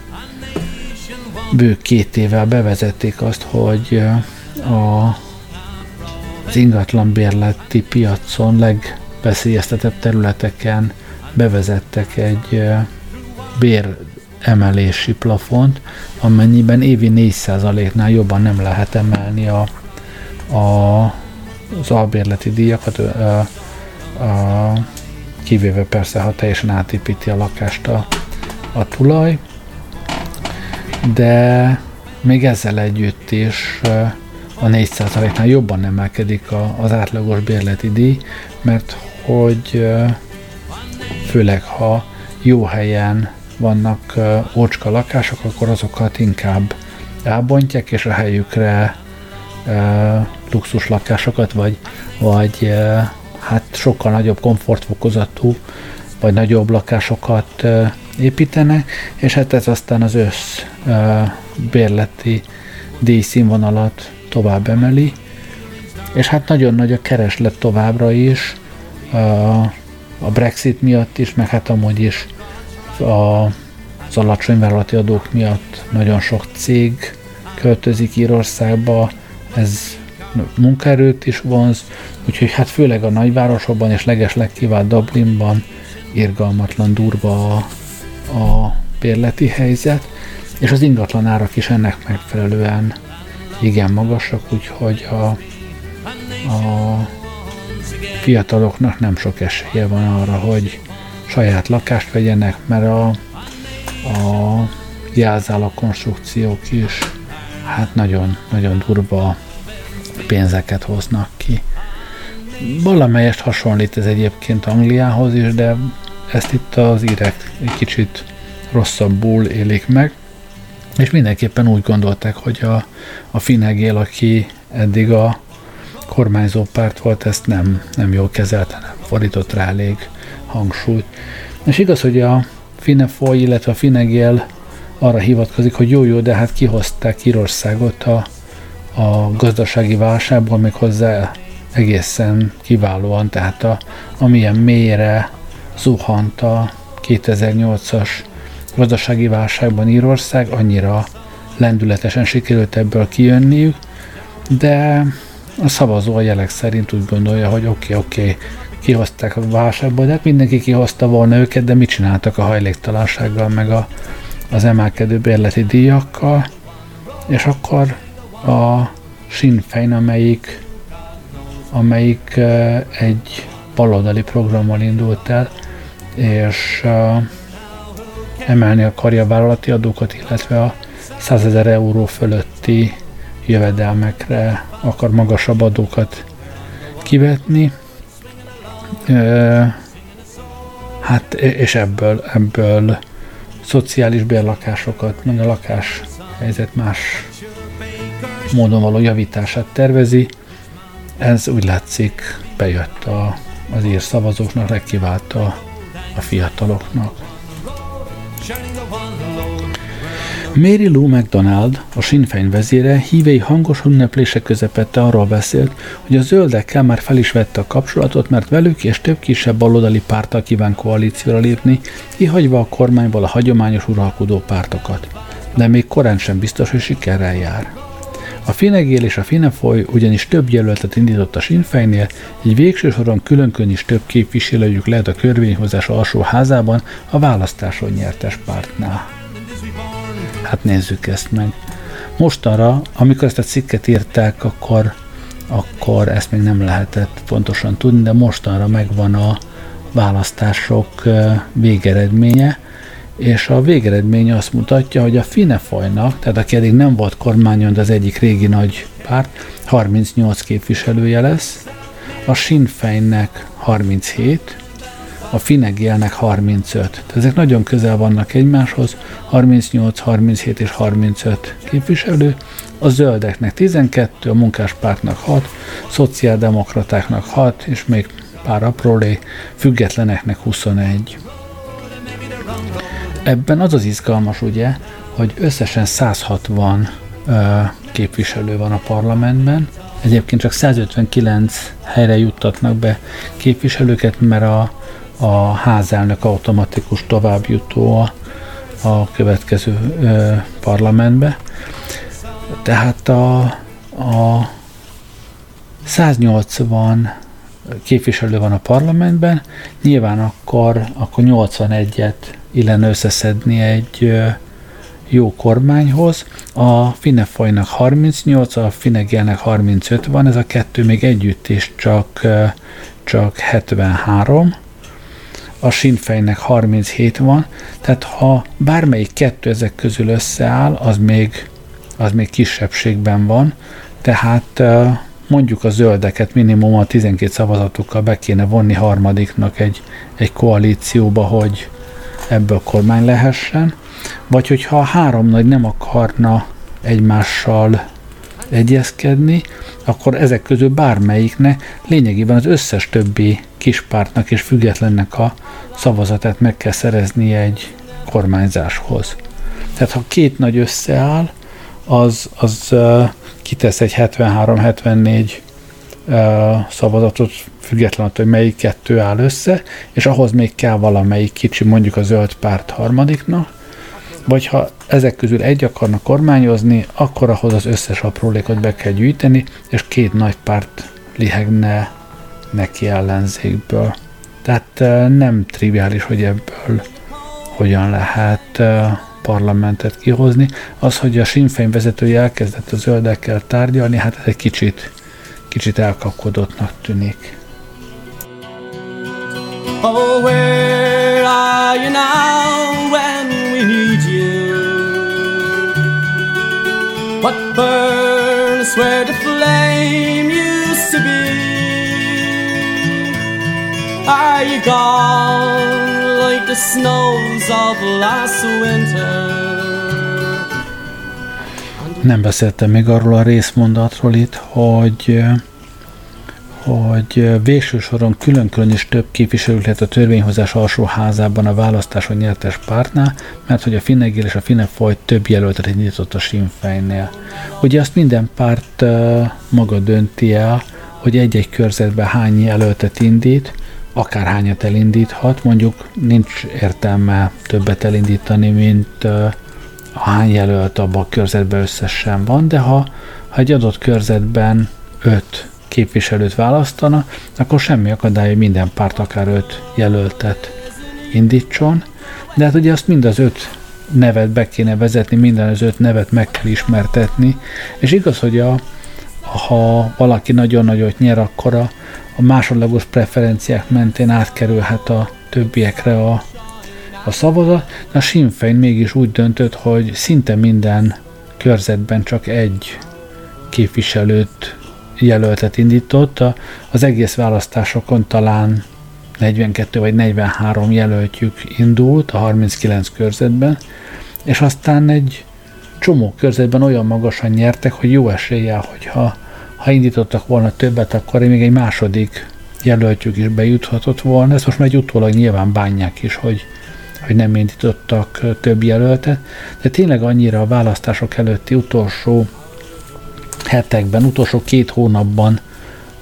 bő két évvel bevezették azt, hogy a, az ingatlan bérleti piacon legveszélyeztetebb területeken bevezettek egy ö, bér emelési plafont, amennyiben évi 4%-nál jobban nem lehet emelni a, a, az albérleti díjakat, ö, a, kivéve persze, ha teljesen átépíti a lakást a, a tulaj, de még ezzel együtt is a 4%-nál jobban emelkedik a, az átlagos bérleti díj, mert hogy főleg ha jó helyen vannak ócska lakások, akkor azokat inkább elbontják, és a helyükre luxus lakásokat, vagy, vagy hát sokkal nagyobb komfortfokozatú, vagy nagyobb lakásokat építenek, és hát ez aztán az össz bérleti díjszínvonalat tovább emeli, és hát nagyon nagy a kereslet továbbra is, a Brexit miatt is, meg hát amúgy is a, az alacsony vállalati adók miatt nagyon sok cég költözik Írországba, ez munkaerőt is vonz, úgyhogy hát főleg a nagyvárosokban és legesleg kivált Dublinban irgalmatlan durva a, a bérleti helyzet, és az ingatlan árak is ennek megfelelően igen magasak, úgyhogy a, a fiataloknak nem sok esélye van arra, hogy saját lakást vegyenek, mert a, a jelzálak konstrukciók is hát nagyon, nagyon durva pénzeket hoznak ki. Valamelyest hasonlít ez egyébként Angliához is, de ezt itt az írek egy kicsit rosszabbul élik meg, és mindenképpen úgy gondolták, hogy a, a Finegél, aki eddig a kormányzó párt volt, ezt nem, nem jól kezelte, nem fordított rá elég hangsúlyt. És igaz, hogy a Finefoy, illetve a Finegél arra hivatkozik, hogy jó-jó, de hát kihozták Írországot a, a gazdasági válságból, még hozzá egészen kiválóan, tehát a, amilyen mélyre zuhant a 2008-as gazdasági válságban Írország, annyira lendületesen sikerült ebből kijönniük, de a szavazó a jelek szerint úgy gondolja, hogy oké, okay, oké, okay, kihozták a válságból, de hát mindenki kihozta volna őket, de mit csináltak a hajléktalansággal, meg a, az emelkedő bérleti díjakkal, és akkor a Sinn Féin, amelyik, amelyik egy baloldali programmal indult el, és emelni akarja a vállalati adókat, illetve a 100 ezer euró fölötti jövedelmekre akar magasabb adókat kivetni. Hát, és ebből, ebből szociális bérlakásokat, meg a lakás helyzet más módon való javítását tervezi. Ez úgy látszik bejött a, az ír szavazóknak, legkiválta a fiataloknak. Mary Lou MacDonald, a Sinn Féin vezére, hívei hangos ünneplések közepette arról beszélt, hogy a zöldekkel már fel is vette a kapcsolatot, mert velük és több kisebb baloldali párttal kíván koalícióra lépni, kihagyva a kormányból a hagyományos uralkodó pártokat. De még korán sem biztos, hogy sikerrel jár. A Finegél és a Finefoly ugyanis több jelöltet indított a Sinfejnél, így végső soron különkön is több képviselőjük lehet a körvényhozás alsó házában a választáson nyertes pártnál. Hát nézzük ezt meg. Mostanra, amikor ezt a cikket írták, akkor, akkor ezt még nem lehetett pontosan tudni, de mostanra megvan a választások végeredménye, és a végeredmény azt mutatja, hogy a Finefajnak, tehát aki eddig nem volt kormányon, de az egyik régi nagy párt, 38 képviselője lesz, a Sinn Féinnek 37, a Finegélnek 35. Tehát ezek nagyon közel vannak egymáshoz, 38, 37 és 35 képviselő, a zöldeknek 12, a munkáspártnak 6, szociáldemokratáknak 6, és még pár aprólék, függetleneknek 21. Ebben az az izgalmas, ugye, hogy összesen 160 ö, képviselő van a parlamentben, egyébként csak 159 helyre juttatnak be képviselőket, mert a, a házelnök automatikus továbbjutó a, a következő ö, parlamentbe. Tehát a, a 180 képviselő van a parlamentben, nyilván akkor, akkor 81-et illene összeszedni egy jó kormányhoz. A Finefajnak 38, a Finegelnek 35 van, ez a kettő még együtt is csak, csak 73. A Sinfejnek 37 van, tehát ha bármelyik kettő ezek közül összeáll, az még, az még kisebbségben van, tehát mondjuk a zöldeket minimum a 12 szavazatukkal be kéne vonni harmadiknak egy, egy koalícióba, hogy ebből kormány lehessen, vagy hogyha a három nagy nem akarna egymással egyezkedni, akkor ezek közül bármelyiknek lényegében az összes többi kispártnak és függetlennek a szavazatát meg kell szerezni egy kormányzáshoz. Tehát ha két nagy összeáll, az, az uh, kitesz egy 73-74 uh, szavazatot, függetlenül, hogy melyik kettő áll össze, és ahhoz még kell valamelyik kicsi, mondjuk a zöld párt harmadiknak, vagy ha ezek közül egy akarnak kormányozni, akkor ahhoz az összes aprólékot be kell gyűjteni, és két nagy párt lihegne neki ellenzékből. Tehát nem triviális, hogy ebből hogyan lehet parlamentet kihozni. Az, hogy a Sinfein vezetője elkezdett a zöldekkel tárgyalni, hát ez egy kicsit, kicsit elkapkodottnak tűnik. Oh, where are you now when we need you? What burns where the flame used to be? Are you gone like the snows of last winter? Nem beszéltem még arról a részmondatról itt, hogy hogy végső soron külön-külön is több képviselő lehet a törvényhozás alsóházában a választáson nyertes pártnál, mert hogy a Finnegél és a Finnefoly több jelöltet indított a Sinfejnél. Ugye azt minden párt maga dönti el, hogy egy-egy körzetben hány jelöltet indít, akárhányat elindíthat, mondjuk nincs értelme többet elindítani, mint hány jelölt abban a körzetben összesen van, de ha, ha egy adott körzetben öt képviselőt választana, akkor semmi akadály, hogy minden párt akár öt jelöltet indítson, de hát ugye azt mind az öt nevet be kéne vezetni, minden az öt nevet meg kell ismertetni, és igaz, hogy a, ha valaki nagyon nagyot nyer, akkor a, a másodlagos preferenciák mentén átkerülhet a többiekre a, a szavazat, de a Sinn Féin mégis úgy döntött, hogy szinte minden körzetben csak egy képviselőt jelöltet indított, az egész választásokon talán 42 vagy 43 jelöltjük indult a 39 körzetben, és aztán egy csomó körzetben olyan magasan nyertek, hogy jó eséllyel, hogyha ha indítottak volna többet, akkor még egy második jelöltjük is bejuthatott volna. Ezt most már egy utólag nyilván bánják is, hogy, hogy nem indítottak több jelöltet, de tényleg annyira a választások előtti utolsó hetekben, utolsó két hónapban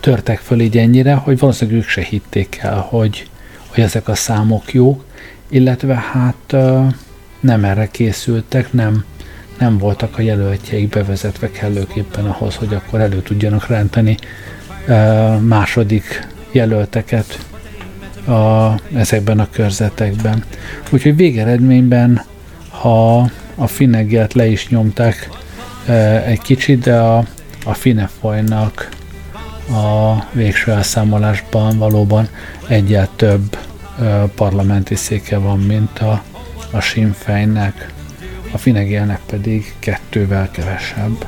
törtek föl így ennyire, hogy valószínűleg ők se hitték el, hogy, hogy ezek a számok jók, illetve hát nem erre készültek, nem, nem voltak a jelöltjeik bevezetve kellőképpen ahhoz, hogy akkor elő tudjanak renteni második jelölteket a, ezekben a körzetekben. Úgyhogy végeredményben, ha a finnegget le is nyomták egy kicsit, de a, a Finefoynak a végső elszámolásban valóban egyet több parlamenti széke van, mint a, a Sinn a Finegélnek pedig kettővel kevesebb.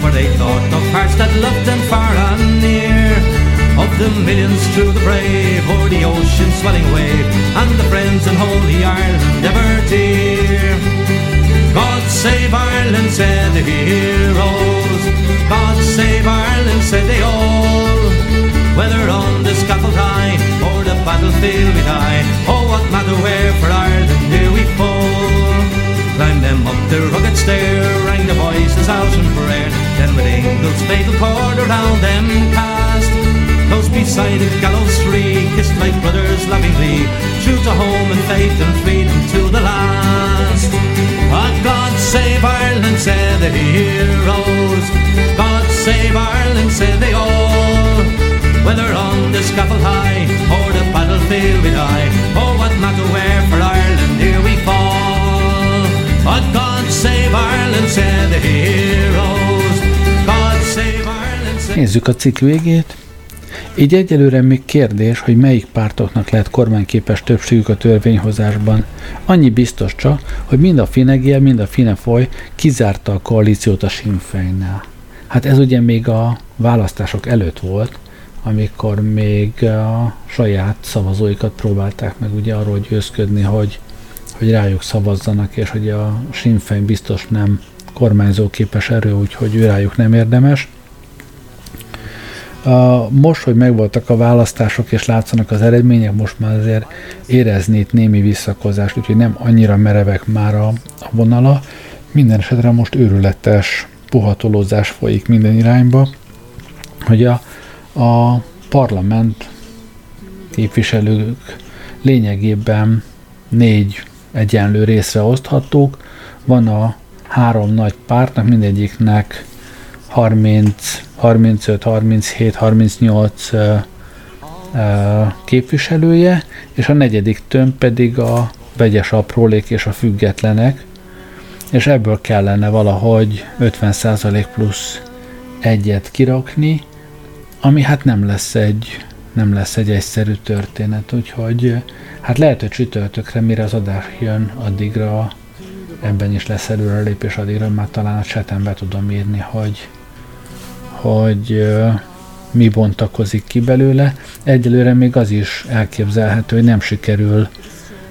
For they thought of hearts that loved them far and near the millions through the brave O'er the ocean swelling wave And the friends in holy Ireland ever dear God save Ireland, said the heroes. God save Ireland, said they all. Whether on the scaffold high or the battlefield we die, oh what matter where for Ireland here we fall. Climb them up the rugged stair, rang the voices out in prayer. Then with angels fatal cord around them cast. Close beside the gallows free, kissed like brothers lovingly, true to home and faith and freedom to the last. But God save Ireland, said the heroes. God save Ireland, said they all. Whether on the scaffold high or the battlefield we die, oh what matter where for Ireland here we fall. But God save Ireland, said the heroes. God save Ireland, Nézzük a cikk végét. Így egyelőre még kérdés, hogy melyik pártoknak lehet kormányképes többségük a törvényhozásban. Annyi biztos csak, hogy mind a Finegél, mind a Finefoly kizárta a koalíciót a Sinfejnnel. Hát ez ugye még a választások előtt volt, amikor még a saját szavazóikat próbálták meg ugye arról győzködni, hogy, hogy rájuk szavazzanak, és hogy a Sinfein biztos nem kormányzóképes erő, úgyhogy ő rájuk nem érdemes. A, most, hogy megvoltak a választások és látszanak az eredmények, most már azért érezni itt némi visszakozást, úgyhogy nem annyira merevek már a, a vonala. Minden esetre most őrületes puhatolózás folyik minden irányba, hogy a, a parlament képviselők lényegében négy egyenlő részre oszthatók. Van a három nagy pártnak, mindegyiknek 30, 35, 37, 38 képviselője, és a negyedik tömb pedig a vegyes aprólék és a függetlenek, és ebből kellene valahogy 50% plusz egyet kirakni, ami hát nem lesz egy, nem lesz egy egyszerű történet, úgyhogy hát lehet, hogy csütörtökre, mire az adás jön, addigra ebben is lesz előrelépés, addigra már talán a chatembe tudom írni, hogy, hogy mi bontakozik ki belőle. Egyelőre még az is elképzelhető, hogy nem sikerül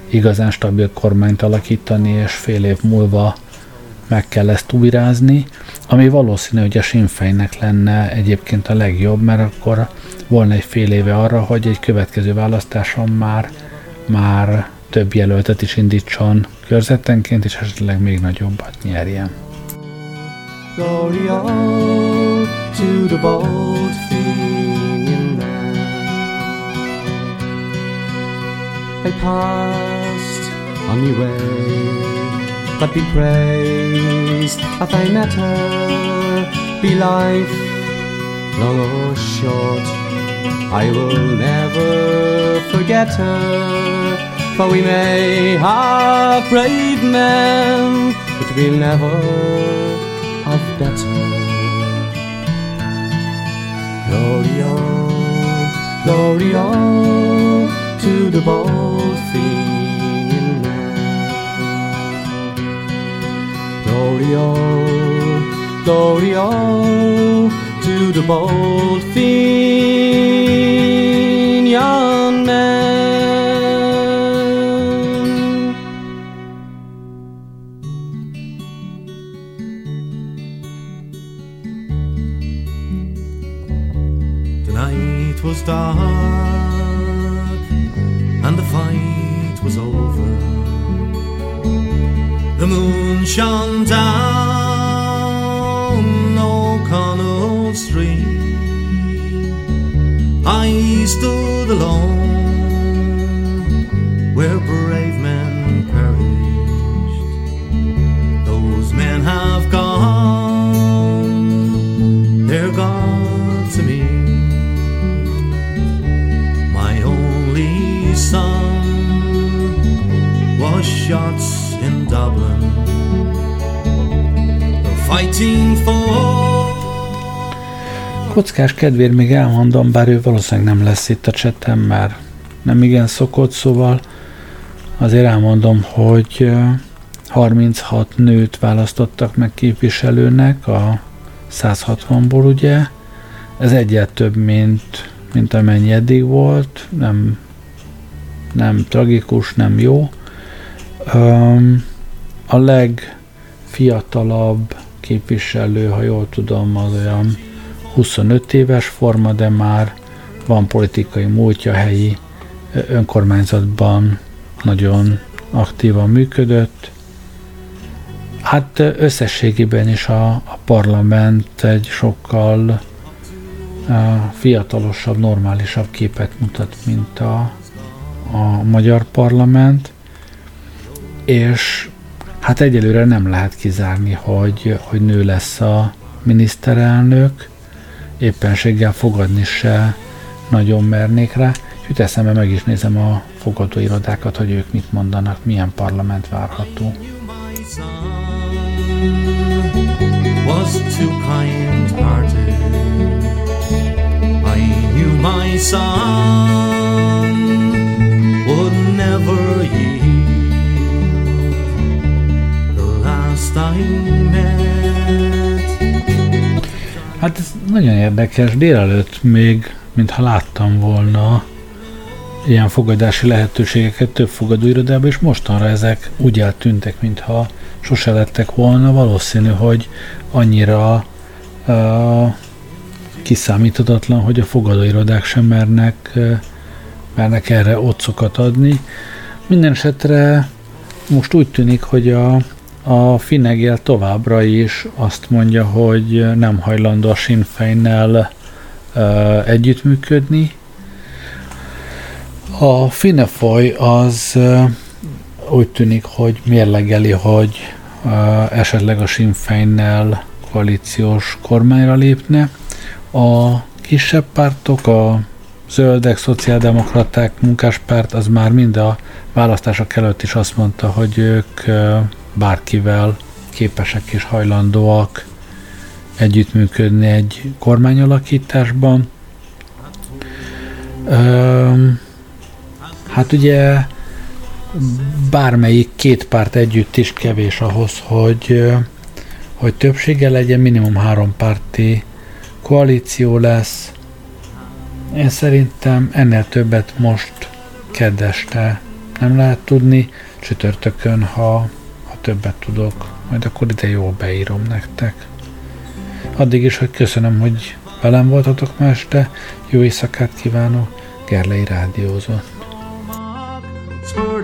igazán stabil kormányt alakítani, és fél év múlva meg kell ezt újrázni, ami valószínű, hogy a Sinfejnek lenne egyébként a legjobb, mert akkor volna egy fél éve arra, hogy egy következő választáson már, már több jelöltet is indítson körzetenként, és esetleg még nagyobbat nyerjen. Glory to the bold Fenian man. I passed on my way, but be praised if I met her, be life long or short. I will never forget her, for we may have brave men, but we'll never have better. Glory on, glory on to the bold singing man. Glory on, glory on to the bold thing. Dark and the fight was over. The moon shone down O'Connell Street. I stood alone Kockás kedvér még elmondom, bár ő valószínűleg nem lesz itt a csetem, mert nem igen szokott, szóval azért elmondom, hogy 36 nőt választottak meg képviselőnek a 160-ból, ugye. Ez egyet több, mint, mint amennyi eddig volt, nem nem tragikus, nem jó. A legfiatalabb képviselő, ha jól tudom, az olyan 25 éves forma, de már van politikai múltja helyi önkormányzatban nagyon aktívan működött. Hát összességében is a, a parlament egy sokkal uh, fiatalosabb, normálisabb képet mutat, mint a, a magyar parlament, és hát egyelőre nem lehet kizárni, hogy, hogy nő lesz a miniszterelnök, éppenséggel fogadni se nagyon mernék rá, és eszembe meg is nézem a fogadóirodákat, hogy ők mit mondanak, milyen parlament várható. Was too kind hearted. I knew my son would never yield last I met. Hát ez nagyon érdekes. Délelőtt még, mintha láttam volna ilyen fogadási lehetőségeket több fogadóirodában, és mostanra ezek úgy eltűntek, mintha sose lettek volna. Valószínű, hogy annyira uh, kiszámíthatatlan, hogy a fogadóirodák sem mernek uh, mernek erre otcokat adni. Minden esetre most úgy tűnik, hogy a, a Finegél továbbra is azt mondja, hogy nem hajlandó a Sinn Féinnel együttműködni. A Finefoy az úgy tűnik, hogy mérlegeli, hogy esetleg a Sinn Féinnel koalíciós kormányra lépne. A kisebb pártok, a zöldek, szociáldemokraták, munkáspárt, az már mind a választások előtt is azt mondta, hogy ők bárkivel képesek és hajlandóak együttműködni egy kormányalakításban. Hát ugye bármelyik két párt együtt is kevés ahhoz, hogy, hogy többsége legyen, minimum három párti koalíció lesz. Én szerintem ennél többet most keddeste nem lehet tudni, csütörtökön, ha többet tudok, majd akkor ide jól beírom nektek. Addig is, hogy köszönöm, hogy velem voltatok ma este, jó éjszakát kívánok, Gerlei Rádiózott. For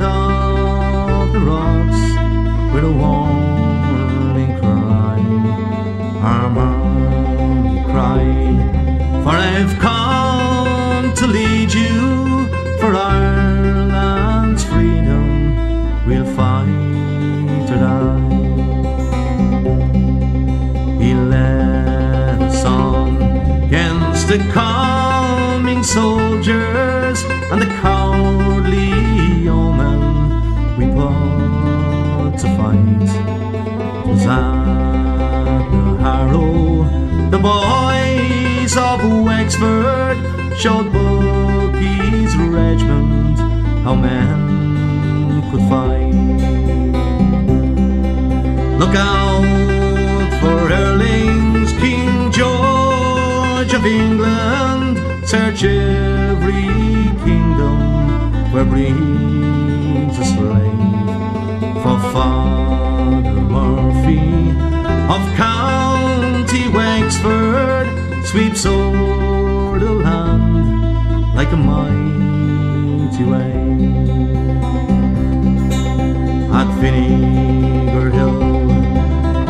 I've come to lead the coming soldiers and the cowardly yeomen we put to fight. Was at the Harrow, the boys of Wexford showed Bucky's regiment how men could fight. Look out for Erling's King George of England. Search every kingdom where breeds a slave for Father Murphy of County Wexford sweeps o'er the land like a mighty wave. At Vinegar Hill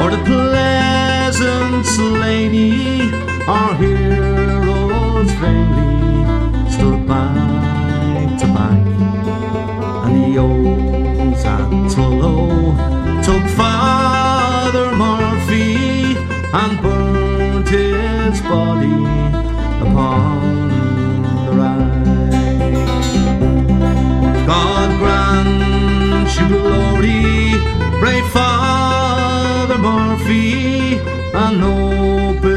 or the pleasant lady, our heroes Tullow took Father Murphy and burned his body upon the right. God grant you glory, brave Father Murphy, and open